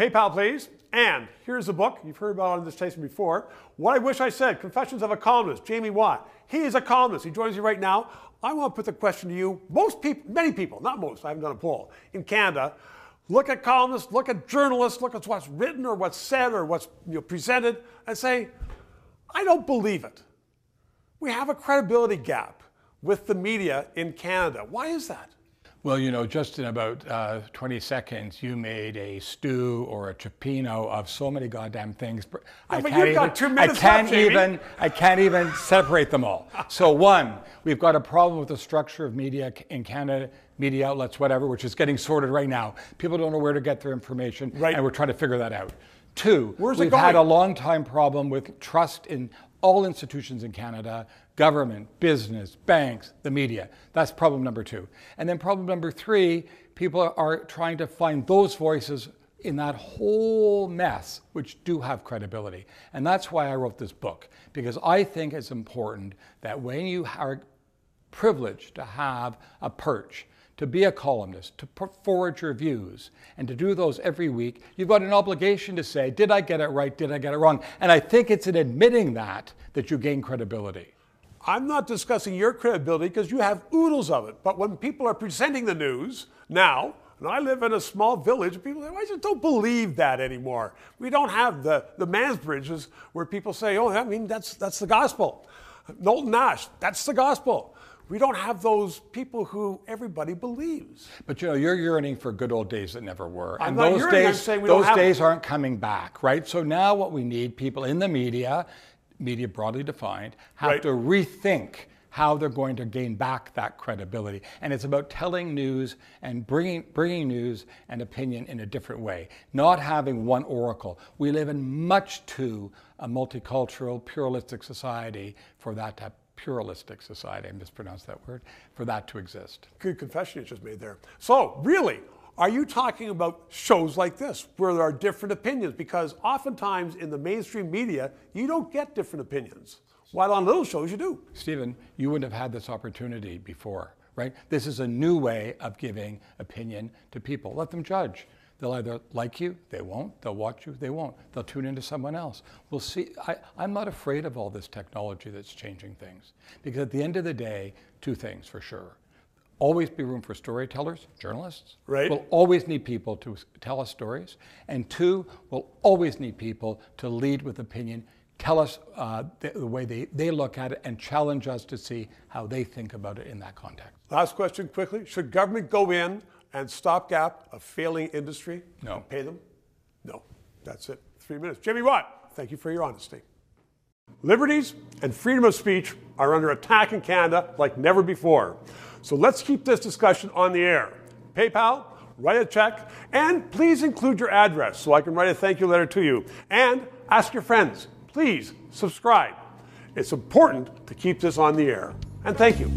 PayPal, please. And here's the book. You've heard about on this station before. What I Wish I Said Confessions of a Columnist, Jaime Watt. He is a columnist. He joins me right now. I want to put the question to you. Most people, many people, not most, I haven't done a poll, in Canada, look at columnists, look at journalists, look at what's written or what's said or what's you know, presented, and say, I don't believe it. We have a credibility gap with the media in Canada. Why is that? Well, you know, just in about uh, 20 seconds, you made a stew or a cioppino of so many goddamn things. No, I but you've even, got two minutes I can't left, even. I can't even separate them all. So one, we've got a problem with the structure of media in Canada, media outlets, whatever, which is getting sorted right now. People don't know where to get their information, right. and we're trying to figure that out. Two, Where's we've had a long time problem with trust in all institutions in Canada government, business, banks, the media. That's problem number two. And then problem number three people are trying to find those voices in that whole mess which do have credibility. And that's why I wrote this book, because I think it's important that when you are privileged to have a perch, to be a columnist, to put forward your views, and to do those every week, you've got an obligation to say, Did I get it right? Did I get it wrong? And I think it's in admitting that that you gain credibility. I'm not discussing your credibility because you have oodles of it. But when people are presenting the news now, and I live in a small village, people say, I just don't believe that anymore. We don't have the, the Mansbridges where people say, oh, I mean, that's, that's the gospel. Knowlton Nash, that's the gospel. We don't have those people who everybody believes. But you know, you're yearning for good old days that never were. I'm and those yearning, days, those days aren't coming back, right? So now what we need, people in the media, media broadly defined, have right. to rethink how they're going to gain back that credibility. And it's about telling news and bringing, bringing news and opinion in a different way, not having one oracle. We live in much too a multicultural, pluralistic society for that to pluralistic society, I mispronounced that word, for that to exist. Good confession you just made there. So, really, are you talking about shows like this where there are different opinions? Because oftentimes in the mainstream media, you don't get different opinions. While on little shows, you do. Stephen, you wouldn't have had this opportunity before, right? This is a new way of giving opinion to people. Let them judge. They'll either like you, they won't. They'll watch you, they won't. They'll tune into someone else. We'll see. I, am not afraid of all this technology that's changing things. Because at the end of the day, two things for sure always be room for storytellers, journalists. Right. We'll always need people to tell us stories. And two, we'll always need people to lead with opinion, tell us uh, the, the, way they, they look at it, and challenge us to see how they think about it in that context. Last question quickly. Should government go in and stopgap a failing industry? No. Pay them? No. That's it. Three minutes. Jimmy Watt, thank you for your honesty. Liberties and freedom of speech are under attack in Canada like never before. So let's keep this discussion on the air. PayPal, write a check, and please include your address so I can write a thank you letter to you. And ask your friends, please subscribe. It's important to keep this on the air. And thank you.